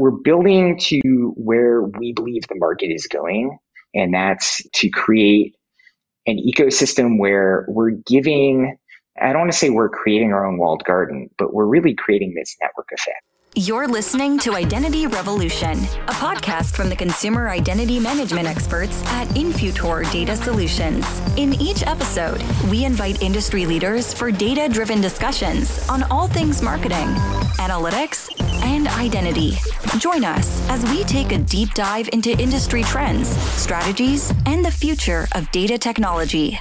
we're building to where we believe the market is going, and that's to create an ecosystem where we're giving, I don't want to say we're creating our own walled garden, but we're really creating this network effect. You're listening to Identity Revolution, a podcast from the consumer identity management experts at Infutor Data Solutions. In each episode, we invite industry leaders for data driven discussions on all things marketing, analytics, and identity. Join us as we take a deep dive into industry trends, strategies, and the future of data technology.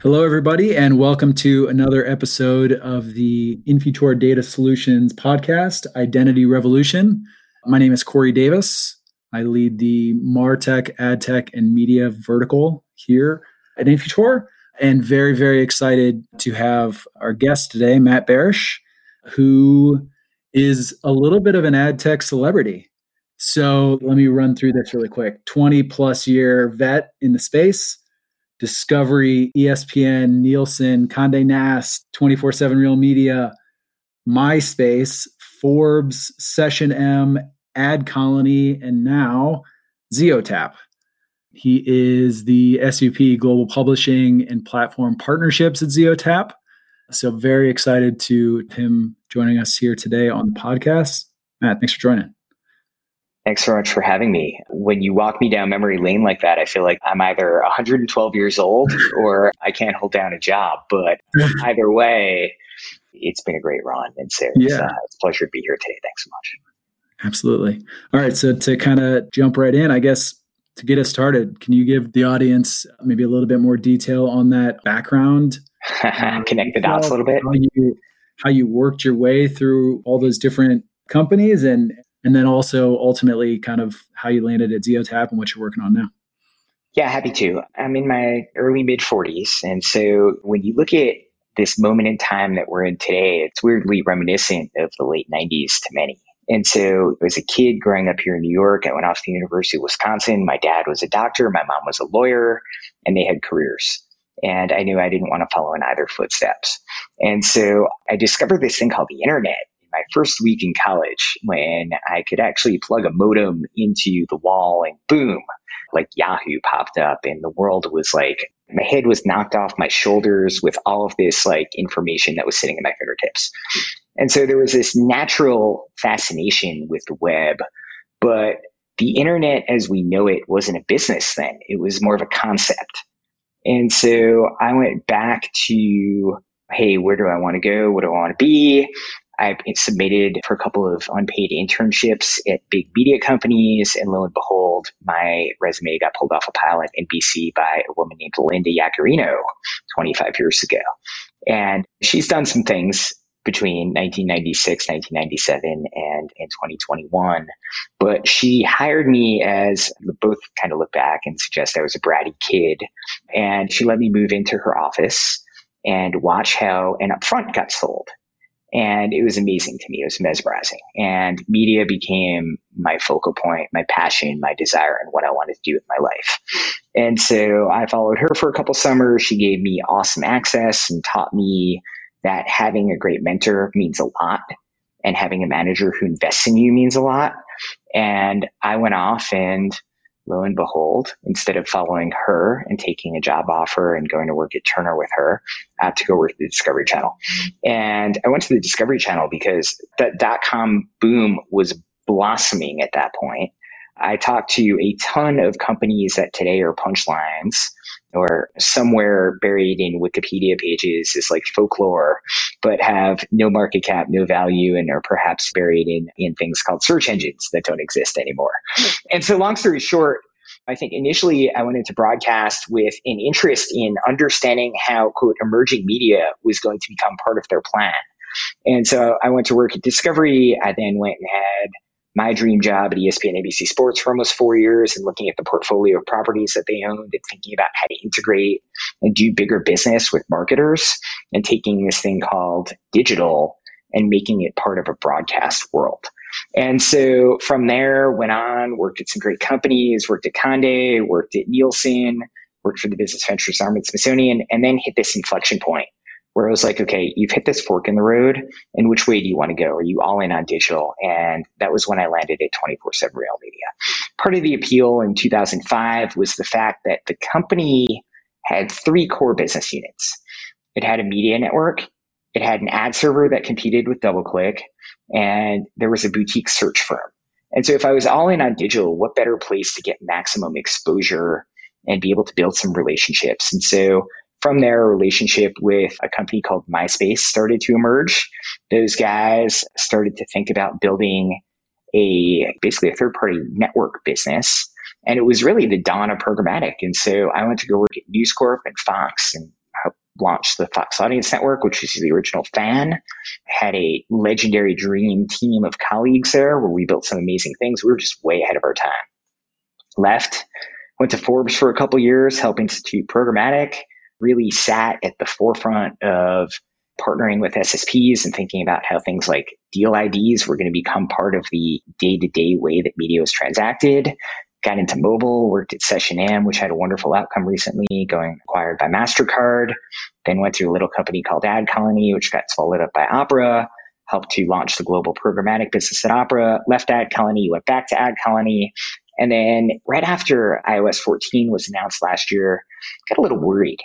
Hello, everybody, and welcome to another episode of the Infutor Data Solutions podcast, Identity Revolution. My name is Corey Davis. I lead the Martech, AdTech, and Media vertical here at Infutor, and very, very excited to have our guest today, Matt Barish, who is a little bit of an ad tech celebrity. So let me run through this really quick 20 plus year vet in the space. Discovery, ESPN, Nielsen, Conde Nast, 24 7 Real Media, MySpace, Forbes, Session M, Ad Colony, and now Zeotap. He is the SVP Global Publishing and Platform Partnerships at Zeotap. So very excited to him joining us here today on the podcast. Matt, thanks for joining. Thanks so much for having me. When you walk me down memory lane like that, I feel like I'm either 112 years old or I can't hold down a job. But either way, it's been a great run. And so it's, yeah. uh, it's a pleasure to be here today. Thanks so much. Absolutely. All right. So to kind of jump right in, I guess to get us started, can you give the audience maybe a little bit more detail on that background connect the dots a little bit. How you, how you worked your way through all those different companies and and then also ultimately kind of how you landed at Zeotap and what you're working on now. Yeah, happy to. I'm in my early mid 40s. And so when you look at this moment in time that we're in today, it's weirdly reminiscent of the late 90s to many. And so as a kid growing up here in New York, I went off to the University of Wisconsin. My dad was a doctor, my mom was a lawyer, and they had careers and I knew I didn't want to follow in either footsteps. And so I discovered this thing called the internet in my first week in college when I could actually plug a modem into the wall and boom, like Yahoo popped up and the world was like, my head was knocked off my shoulders with all of this like information that was sitting at my fingertips. And so there was this natural fascination with the web, but the internet as we know it wasn't a business then. It was more of a concept. And so I went back to, hey, where do I want to go? What do I want to be? I submitted for a couple of unpaid internships at big media companies, and lo and behold, my resume got pulled off a pile at NBC by a woman named Linda Yaccarino 25 years ago. And she's done some things between 1996, 1997, and, and 2021. But she hired me as both kind of look back and suggest I was a bratty kid. And she let me move into her office and watch how an upfront got sold. And it was amazing to me. It was mesmerizing. And media became my focal point, my passion, my desire, and what I wanted to do with my life. And so I followed her for a couple summers. She gave me awesome access and taught me that having a great mentor means a lot and having a manager who invests in you means a lot. And I went off and lo and behold, instead of following her and taking a job offer and going to work at Turner with her, I had to go work at the Discovery Channel. And I went to the Discovery Channel because that dot com boom was blossoming at that point. I talked to a ton of companies that today are punchlines or somewhere buried in Wikipedia pages is like folklore, but have no market cap, no value, and are perhaps buried in, in things called search engines that don't exist anymore. Hmm. And so, long story short, I think initially I went into broadcast with an interest in understanding how, quote, emerging media was going to become part of their plan. And so I went to work at Discovery. I then went and had my dream job at ESPN ABC Sports for almost four years and looking at the portfolio of properties that they owned and thinking about how to integrate and do bigger business with marketers and taking this thing called digital and making it part of a broadcast world. And so from there, went on, worked at some great companies, worked at Conde, worked at Nielsen, worked for the Business Ventures arm at Smithsonian, and then hit this inflection point where I was like, okay, you've hit this fork in the road, and which way do you want to go? Are you all in on digital? And that was when I landed at 24 7 Real Media. Part of the appeal in 2005 was the fact that the company had three core business units. It had a media network, it had an ad server that competed with DoubleClick, and there was a boutique search firm. And so if I was all in on digital, what better place to get maximum exposure and be able to build some relationships? And so from there, a relationship with a company called MySpace started to emerge. Those guys started to think about building a basically a third party network business. And it was really the dawn of programmatic. And so I went to go work at News Corp and Fox and launched the Fox Audience Network, which was the original fan. Had a legendary dream team of colleagues there where we built some amazing things. We were just way ahead of our time. Left, went to Forbes for a couple years, helping institute programmatic really sat at the forefront of partnering with SSPs and thinking about how things like deal IDs were going to become part of the day to day way that media was transacted. Got into mobile, worked at Session SessionM, which had a wonderful outcome recently, going acquired by MasterCard. Then went to a little company called Ad Colony, which got swallowed up by Opera. Helped to launch the global programmatic business at Opera. Left Ad Colony, went back to Ad Colony, And then right after iOS 14 was announced last year, got a little worried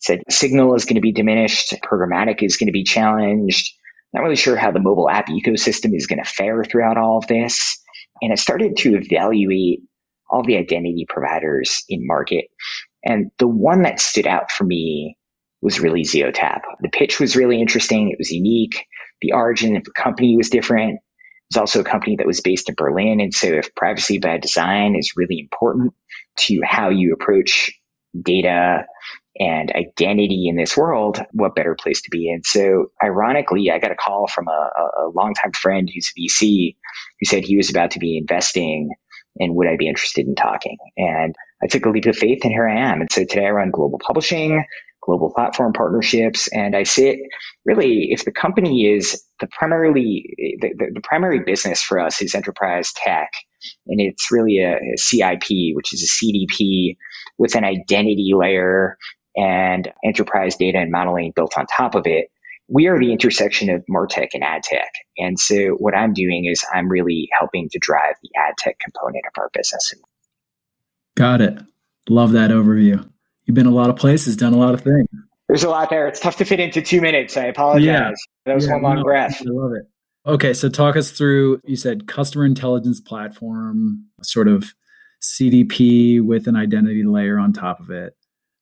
said signal is going to be diminished, programmatic is going to be challenged. Not really sure how the mobile app ecosystem is going to fare throughout all of this. And I started to evaluate all the identity providers in market. And the one that stood out for me was really ZeoTap. The pitch was really interesting. It was unique. The origin of the company was different. It was also a company that was based in Berlin. And so if privacy by design is really important to how you approach data and identity in this world, what better place to be in? So ironically, I got a call from a, a longtime friend who's a VC who said he was about to be investing and would I be interested in talking? And I took a leap of faith and here I am. And so today I run global publishing, global platform partnerships, and I sit really, if the company is the primarily, the, the, the primary business for us is enterprise tech, and it's really a, a CIP, which is a CDP with an identity layer and enterprise data and modeling built on top of it. We are the intersection of Martech and ad tech. And so what I'm doing is I'm really helping to drive the ad tech component of our business. Got it. Love that overview. You've been a lot of places, done a lot of things. There's a lot there. It's tough to fit into two minutes. I apologize. Yeah. That was yeah, one long no, breath. I love it. Okay, so talk us through. You said customer intelligence platform, sort of CDP with an identity layer on top of it.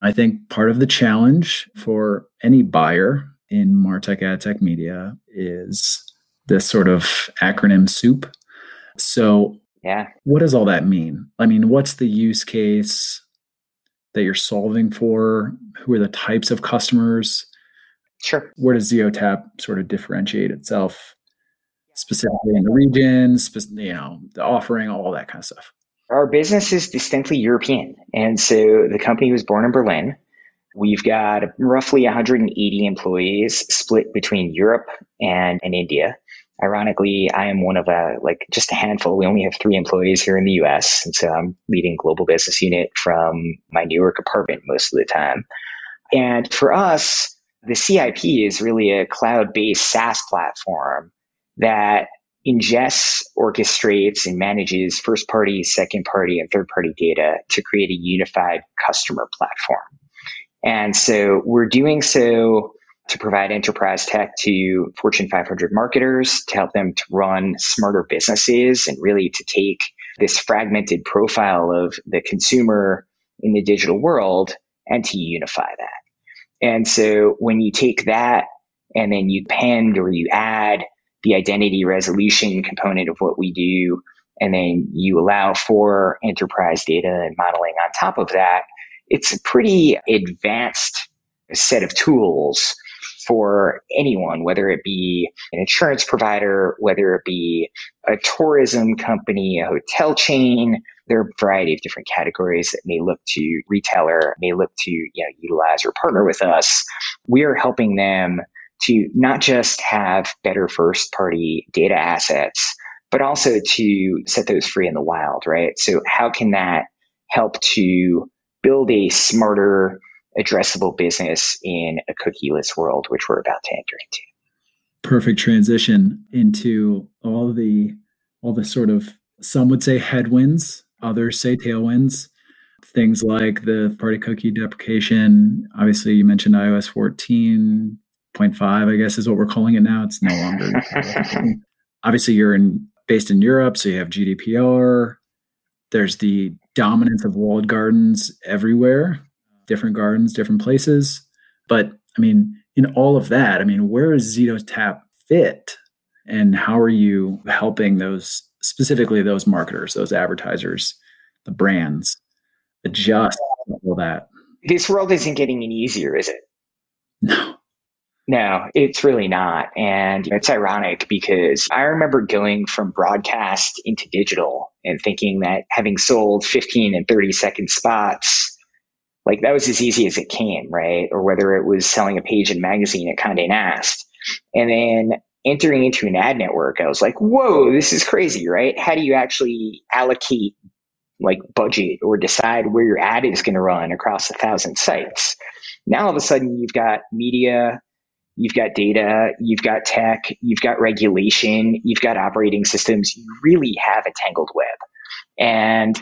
I think part of the challenge for any buyer in Martech ad tech media is this sort of acronym soup. So, yeah, what does all that mean? I mean, what's the use case that you're solving for? Who are the types of customers? Sure. Where does ZeoTap sort of differentiate itself specifically in the region, you know, the offering, all that kind of stuff? Our business is distinctly European. And so the company was born in Berlin. We've got roughly 180 employees split between Europe and, and India. Ironically, I am one of a, like just a handful. We only have three employees here in the US. And so I'm leading global business unit from my New York apartment most of the time. And for us, the CIP is really a cloud based SaaS platform that ingests, orchestrates, and manages first party, second party, and third party data to create a unified customer platform. And so we're doing so to provide enterprise tech to Fortune 500 marketers to help them to run smarter businesses and really to take this fragmented profile of the consumer in the digital world and to unify that. And so when you take that and then you append or you add the identity resolution component of what we do. And then you allow for enterprise data and modeling on top of that. It's a pretty advanced set of tools for anyone, whether it be an insurance provider, whether it be a tourism company, a hotel chain. There are a variety of different categories that may look to retailer, may look to you know, utilize or partner with us. We are helping them to not just have better first party data assets, but also to set those free in the wild, right? So how can that help to build a smarter, addressable business in a cookieless world, which we're about to enter into. Perfect transition into all the all the sort of some would say headwinds, others say tailwinds. Things like the party cookie deprecation. Obviously, you mentioned iOS 14.5, I guess is what we're calling it now. It's no longer. Obviously, you're in based in Europe, so you have GDPR. There's the dominance of walled gardens everywhere, different gardens, different places. But I mean, in all of that, I mean, where is does Zeotap fit? And how are you helping those, specifically those marketers, those advertisers, the brands, adjust all that? This world isn't getting any easier, is it? No. No, it's really not. And it's ironic because I remember going from broadcast into digital and thinking that having sold 15 and 30 second spots, like that was as easy as it came, right? Or whether it was selling a page in magazine at Condé Nast. And then entering into an ad network, I was like, whoa, this is crazy, right? How do you actually allocate like budget or decide where your ad is going to run across a thousand sites? Now all of a sudden you've got media, You've got data, you've got tech, you've got regulation, you've got operating systems. You really have a tangled web. And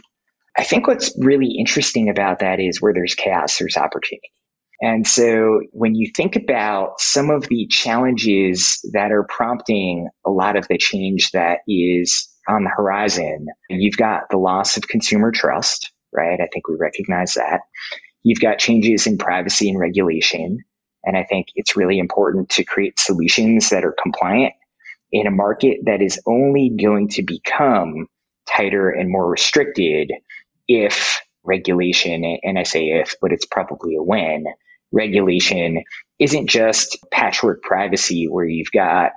I think what's really interesting about that is where there's chaos, there's opportunity. And so when you think about some of the challenges that are prompting a lot of the change that is on the horizon, you've got the loss of consumer trust, right? I think we recognize that. You've got changes in privacy and regulation. And I think it's really important to create solutions that are compliant in a market that is only going to become tighter and more restricted if regulation, and I say if, but it's probably a when, regulation isn't just patchwork privacy where you've got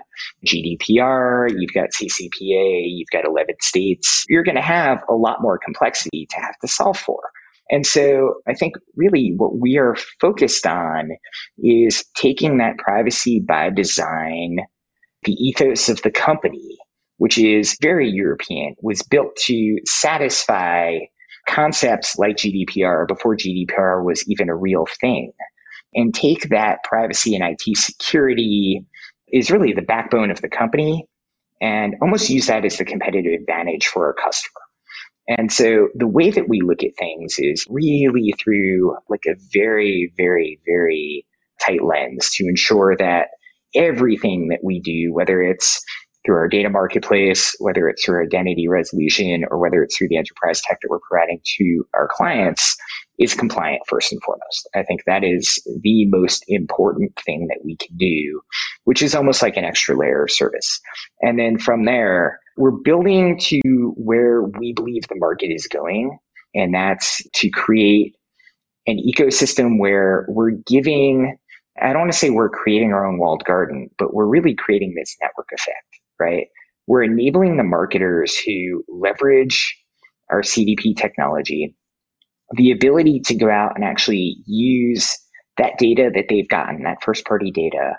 GDPR, you've got CCPA, you've got 11 states. You're going to have a lot more complexity to have to solve for. And so I think really what we are focused on is taking that privacy by design, the ethos of the company, which is very European, was built to satisfy concepts like GDPR before GDPR was even a real thing. And take that privacy and IT security is really the backbone of the company and almost use that as the competitive advantage for our customer. And so the way that we look at things is really through like a very, very, very tight lens to ensure that everything that we do, whether it's through our data marketplace, whether it's through identity resolution, or whether it's through the enterprise tech that we're providing to our clients, is compliant first and foremost. I think that is the most important thing that we can do, which is almost like an extra layer of service. And then from there, we're building to where we believe the market is going, and that's to create an ecosystem where we're giving, I don't want to say we're creating our own walled garden, but we're really creating this network effect, right? We're enabling the marketers who leverage our CDP technology, the ability to go out and actually use that data that they've gotten, that first party data,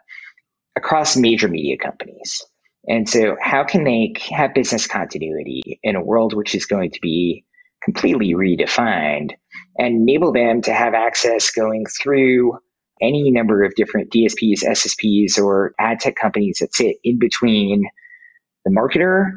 across major media companies. And so, how can they have business continuity in a world which is going to be completely redefined and enable them to have access going through any number of different DSPs, SSPs, or ad tech companies that sit in between the marketer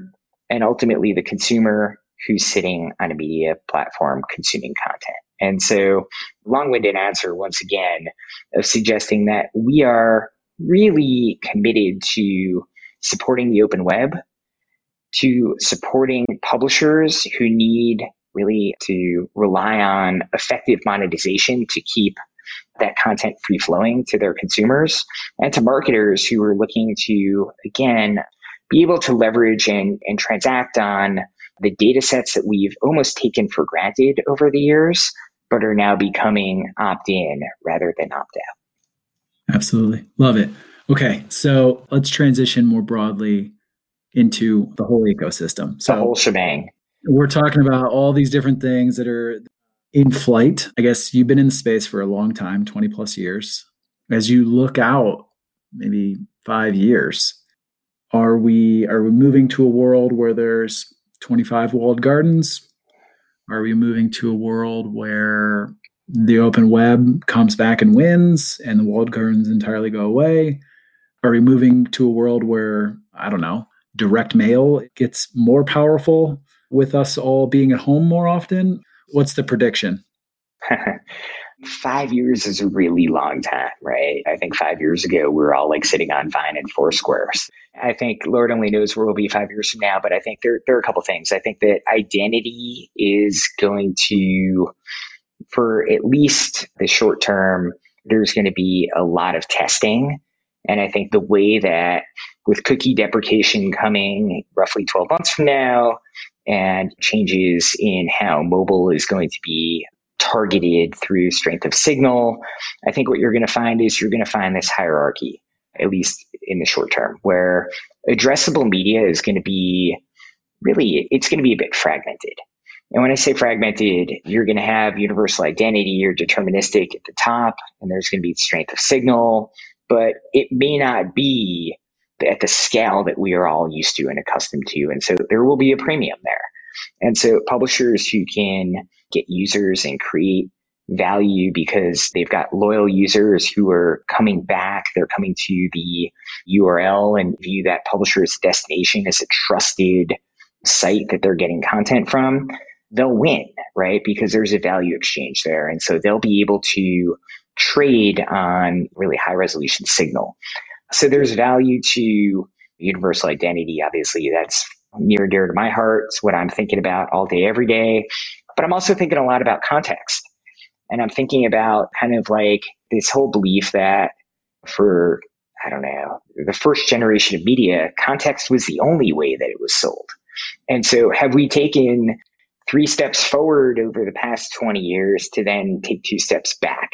and ultimately the consumer who's sitting on a media platform consuming content. And so, long winded answer once again of suggesting that we are really committed to supporting the open web to supporting publishers who need really to rely on effective monetization to keep that content free flowing to their consumers and to marketers who are looking to, again, be able to leverage and, and transact on the data sets that we've almost taken for granted over the years, but are now becoming opt in rather than opt out. Absolutely. Love it. Okay, so let's transition more broadly into the whole ecosystem. So the whole shebang. We're talking about all these different things that are in flight. I guess you've been in the space for a long time, 20 plus years. As you look out maybe 5 years, are we are we moving to a world where there's 25 walled gardens? Are we moving to a world where the open web comes back and wins and the walled gardens entirely go away? Are we moving to a world where, I don't know, direct mail gets more powerful with us all being at home more often? What's the prediction? five years is a really long time, right? I think five years ago, we were all like sitting on Vine and Foursquares. I think Lord only knows where we'll be five years from now, but I think there, there are a couple things. I think that identity is going to, for at least the short term, there's going to be a lot of testing. And I think the way that with cookie deprecation coming roughly 12 months from now, and changes in how mobile is going to be targeted through strength of signal. I think what you're going to find is you're going to find this hierarchy, at least in the short term, where addressable media is going to be really, it's going to be a bit fragmented. And when I say fragmented, you're going to have universal identity or deterministic at the top, and there's going to be strength of signal, but it may not be at the scale that we are all used to and accustomed to. And so there will be a premium there. And so publishers who can get users and create value because they've got loyal users who are coming back. They're coming to the URL and view that publisher's destination as a trusted site that they're getting content from. They'll win, right? Because there's a value exchange there. And so they'll be able to trade on really high resolution signal. So there's value to universal identity. Obviously, that's near and dear to my heart. It's what I'm thinking about all day, every day. But I'm also thinking a lot about context. And I'm thinking about kind of like this whole belief that for, I don't know, the first generation of media, context was the only way that it was sold. And so have we taken three steps forward over the past 20 years to then take two steps back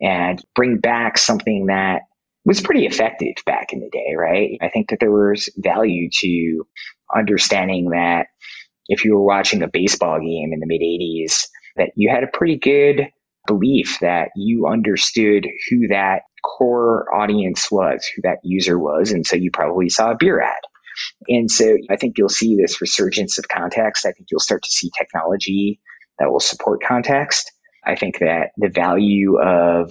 and bring back something that was pretty effective back in the day, right? I think that there was value to understanding that if you were watching a baseball game in the mid 80s, that you had a pretty good belief that you understood who that core audience was, who that user was. And so you probably saw a beer ad. And so I think you'll see this resurgence of context. I think you'll start to see technology that will support context. I think that the value of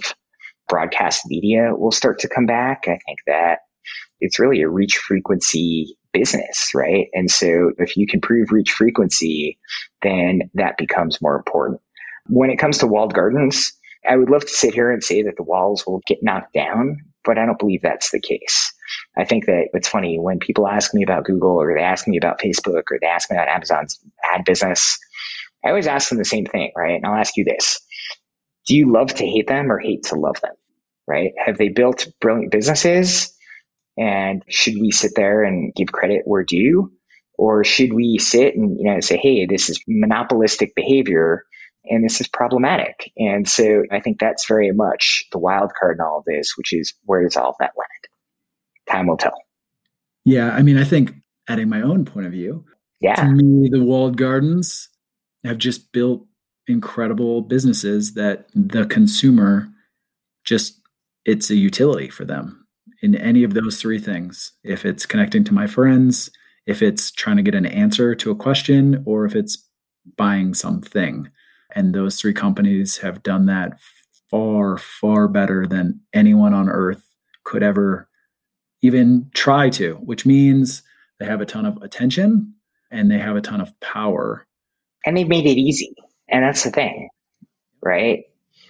broadcast media will start to come back. I think that it's really a reach frequency business, right? And so if you can prove reach frequency, then that becomes more important. When it comes to walled gardens, I would love to sit here and say that the walls will get knocked down, but I don't believe that's the case. I think that it's funny when people ask me about Google or they ask me about Facebook or they ask me about Amazon's ad business, I always ask them the same thing, right? And I'll ask you this do you love to hate them or hate to love them? Right? Have they built brilliant businesses? And should we sit there and give credit where due? Or should we sit and, you know, say, hey, this is monopolistic behavior and this is problematic. And so I think that's very much the wild card in all of this, which is where does all of that land? Time will tell. Yeah. I mean, I think adding my own point of view, yeah. to me, the walled gardens have just built incredible businesses that the consumer just it's a utility for them in any of those three things. If it's connecting to my friends if it's trying to get an answer to a question or if it's buying something. And those three companies have done that far far better than anyone on earth could ever even try to which means they have a ton of attention and they have a ton of power. And they've made it easy and that's the thing, right?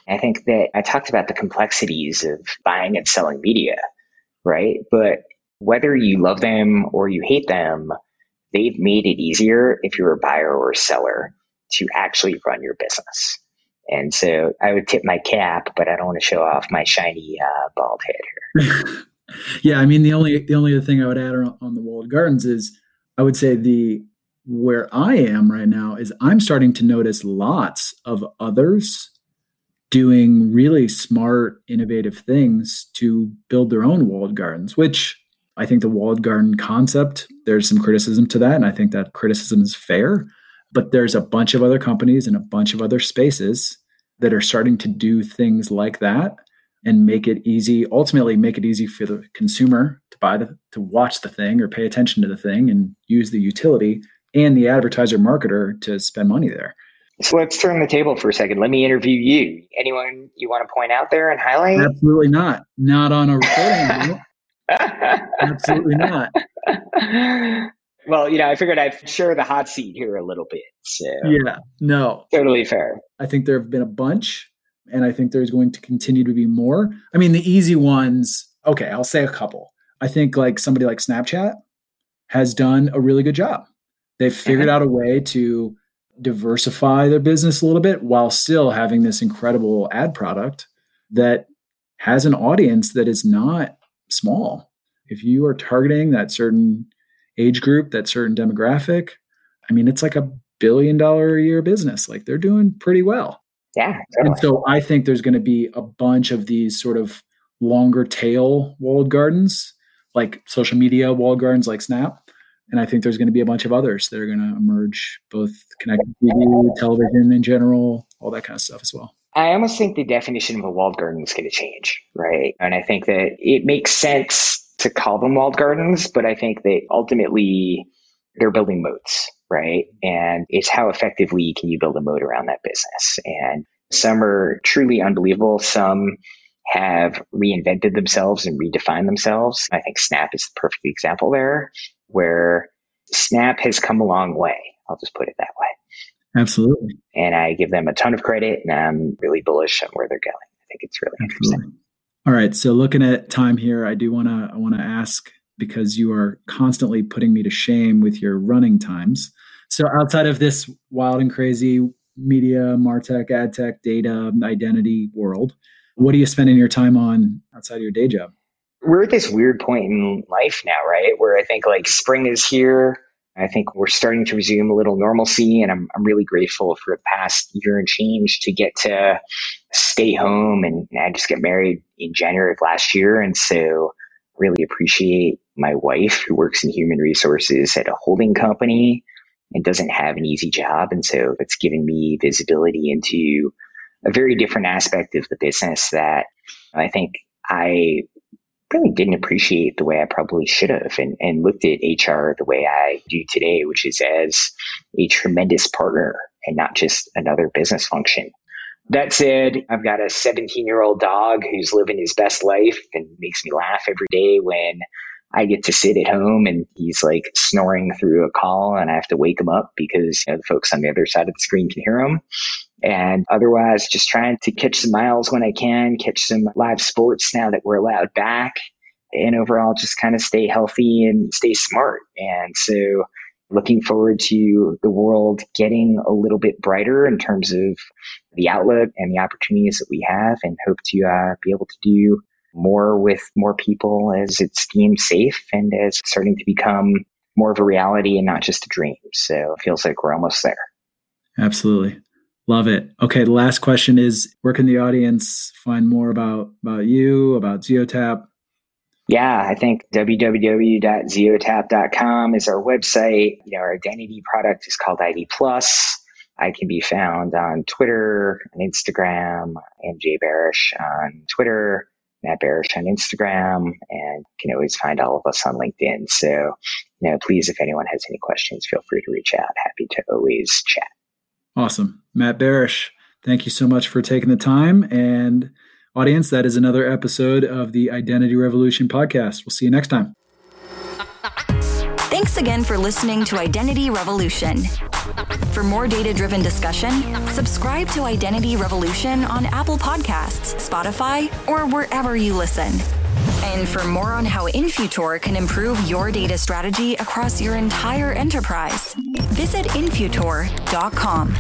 I think that I talked about the complexities of buying and selling media, right? But whether you love them or you hate them, they've made it easier if you're a buyer or a seller to actually run your business. And so I would tip my cap, but I don't want to show off my shiny uh, bald head here. yeah, I mean the only the only other thing I would add on, on the walled gardens is I would say the where I am right now is I'm starting to notice lots of others doing really smart, innovative things to build their own walled gardens, which I think the walled garden concept, there's some criticism to that. And I think that criticism is fair. But there's a bunch of other companies and a bunch of other spaces that are starting to do things like that and make it easy, ultimately make it easy for the consumer to buy the to watch the thing or pay attention to the thing and use the utility and the advertiser marketer to spend money there. So let's turn the table for a second. Let me interview you. Anyone you want to point out there and highlight? Absolutely not. Not on a recording. Absolutely not. well, you know, I figured I'd share the hot seat here a little bit. So yeah, no, totally fair. I think there have been a bunch, and I think there's going to continue to be more. I mean, the easy ones. Okay, I'll say a couple. I think like somebody like Snapchat has done a really good job. They've figured out a way to diversify their business a little bit while still having this incredible ad product that has an audience that is not small. If you are targeting that certain age group, that certain demographic, I mean, it's like a billion dollar a year business. Like they're doing pretty well. Yeah. Totally. And so I think there's going to be a bunch of these sort of longer tail walled gardens, like social media walled gardens like Snap. And I think there's going to be a bunch of others that are going to emerge, both connected TV, television in general, all that kind of stuff as well. I almost think the definition of a walled garden is going to change, right? And I think that it makes sense to call them walled gardens, but I think that ultimately they're building moats, right? And it's how effectively can you build a moat around that business? And some are truly unbelievable. Some have reinvented themselves and redefined themselves. I think Snap is the perfect example there, where Snap has come a long way. I'll just put it that way. Absolutely. And I give them a ton of credit and I'm really bullish on where they're going. I think it's really Absolutely. interesting. All right. So looking at time here, I do want to I want to ask because you are constantly putting me to shame with your running times. So outside of this wild and crazy media, martech, ad tech, data, identity world, what are you spending your time on outside of your day job? We're at this weird point in life now, right? Where I think like spring is here. I think we're starting to resume a little normalcy, and I'm, I'm really grateful for the past year and change to get to stay home. And, I just got married in January of last year. And so really appreciate my wife who works in human resources at a holding company and doesn't have an easy job. And so it's given me visibility into a very different aspect of the business that I think I really didn't appreciate the way I probably should have and, and looked at HR the way I do today, which is as a tremendous partner and not just another business function. That said, I've got a 17 year old dog who's living his best life and makes me laugh every day when I get to sit at home and he's like snoring through a call and I have to wake him up because you know, the folks on the other side of the screen can hear him. And otherwise, just trying to catch some miles when I can, catch some live sports now that we're allowed back, and overall just kind of stay healthy and stay smart. And so, looking forward to the world getting a little bit brighter in terms of the outlook and the opportunities that we have, and hope to uh, be able to do more with more people as it's deemed safe and as starting to become more of a reality and not just a dream. So it feels like we're almost there. Absolutely. Love it. Okay, the last question is where can the audience find more about about you, about Zeotap? Yeah, I think www.zeotap.com is our website. You know, our identity product is called ID Plus. I can be found on Twitter, on Instagram, MJ Barish on Twitter, Matt Barish on Instagram, and you can always find all of us on LinkedIn. So, you know, please, if anyone has any questions, feel free to reach out. Happy to always chat. Awesome. Matt Barish, thank you so much for taking the time. And audience, that is another episode of the Identity Revolution podcast. We'll see you next time. Thanks again for listening to Identity Revolution. For more data driven discussion, subscribe to Identity Revolution on Apple Podcasts, Spotify, or wherever you listen. And for more on how Infutor can improve your data strategy across your entire enterprise, visit Infutor.com.